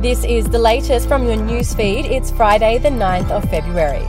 This is the latest from your newsfeed. It's Friday, the 9th of February.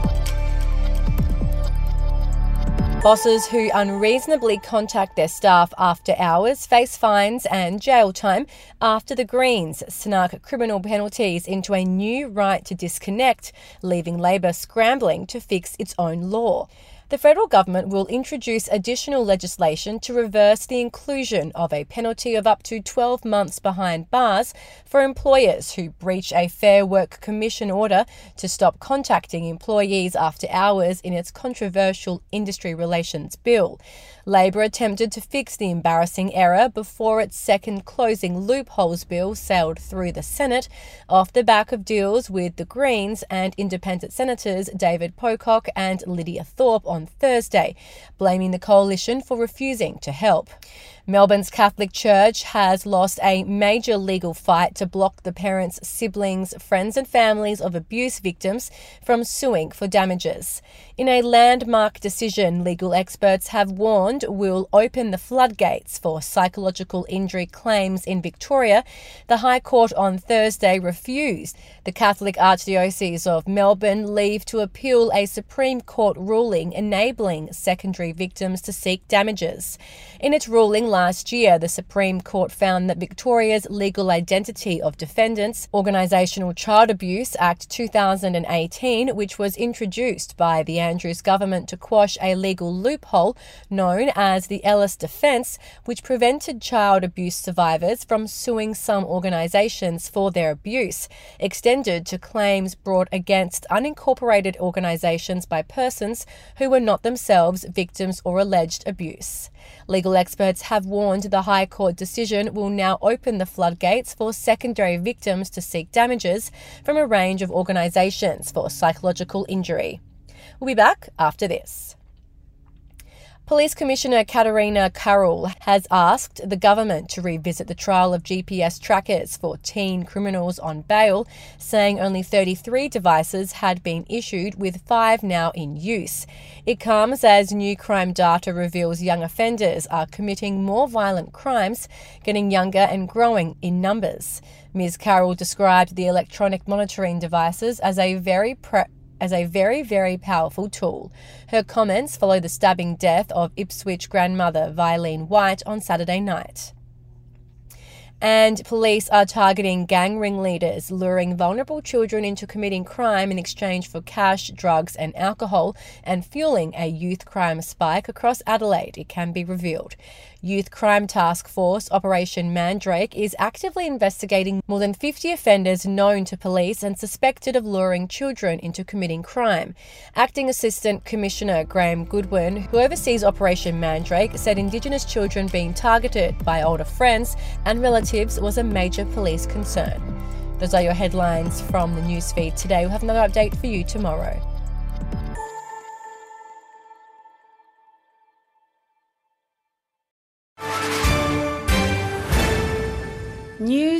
Bosses who unreasonably contact their staff after hours face fines and jail time after the Greens snuck criminal penalties into a new right to disconnect, leaving Labor scrambling to fix its own law the federal government will introduce additional legislation to reverse the inclusion of a penalty of up to 12 months behind bars for employers who breach a Fair Work Commission order to stop contacting employees after hours in its controversial industry relations bill. Labor attempted to fix the embarrassing error before its second closing loopholes bill sailed through the Senate off the back of deals with the Greens and independent senators David Pocock and Lydia Thorpe on Thursday, blaming the coalition for refusing to help. Melbourne's Catholic Church has lost a major legal fight to block the parents, siblings, friends, and families of abuse victims from suing for damages. In a landmark decision, legal experts have warned will open the floodgates for psychological injury claims in Victoria. The High Court on Thursday refused the Catholic Archdiocese of Melbourne leave to appeal a Supreme Court ruling enabling secondary victims to seek damages. In its ruling, last year, the Supreme Court found that Victoria's Legal Identity of Defendants Organisational Child Abuse Act 2018, which was introduced by the Andrews government to quash a legal loophole known as the Ellis Defence, which prevented child abuse survivors from suing some organisations for their abuse, extended to claims brought against unincorporated organisations by persons who were not themselves victims or alleged abuse. Legal experts have warned the High Court decision will now open the floodgates for secondary victims to seek damages from a range of organisations for psychological injury. We'll be back after this. Police Commissioner Katarina Carroll has asked the government to revisit the trial of GPS trackers for teen criminals on bail, saying only 33 devices had been issued, with five now in use. It comes as new crime data reveals young offenders are committing more violent crimes, getting younger and growing in numbers. Ms. Carroll described the electronic monitoring devices as a very as a very, very powerful tool. Her comments follow the stabbing death of Ipswich grandmother Vyleen White on Saturday night. And police are targeting gang ringleaders, luring vulnerable children into committing crime in exchange for cash, drugs, and alcohol, and fueling a youth crime spike across Adelaide, it can be revealed. Youth Crime Task Force Operation Mandrake is actively investigating more than 50 offenders known to police and suspected of luring children into committing crime. Acting Assistant Commissioner Graham Goodwin, who oversees Operation Mandrake, said Indigenous children being targeted by older friends and relatives was a major police concern. Those are your headlines from the newsfeed today. We'll have another update for you tomorrow.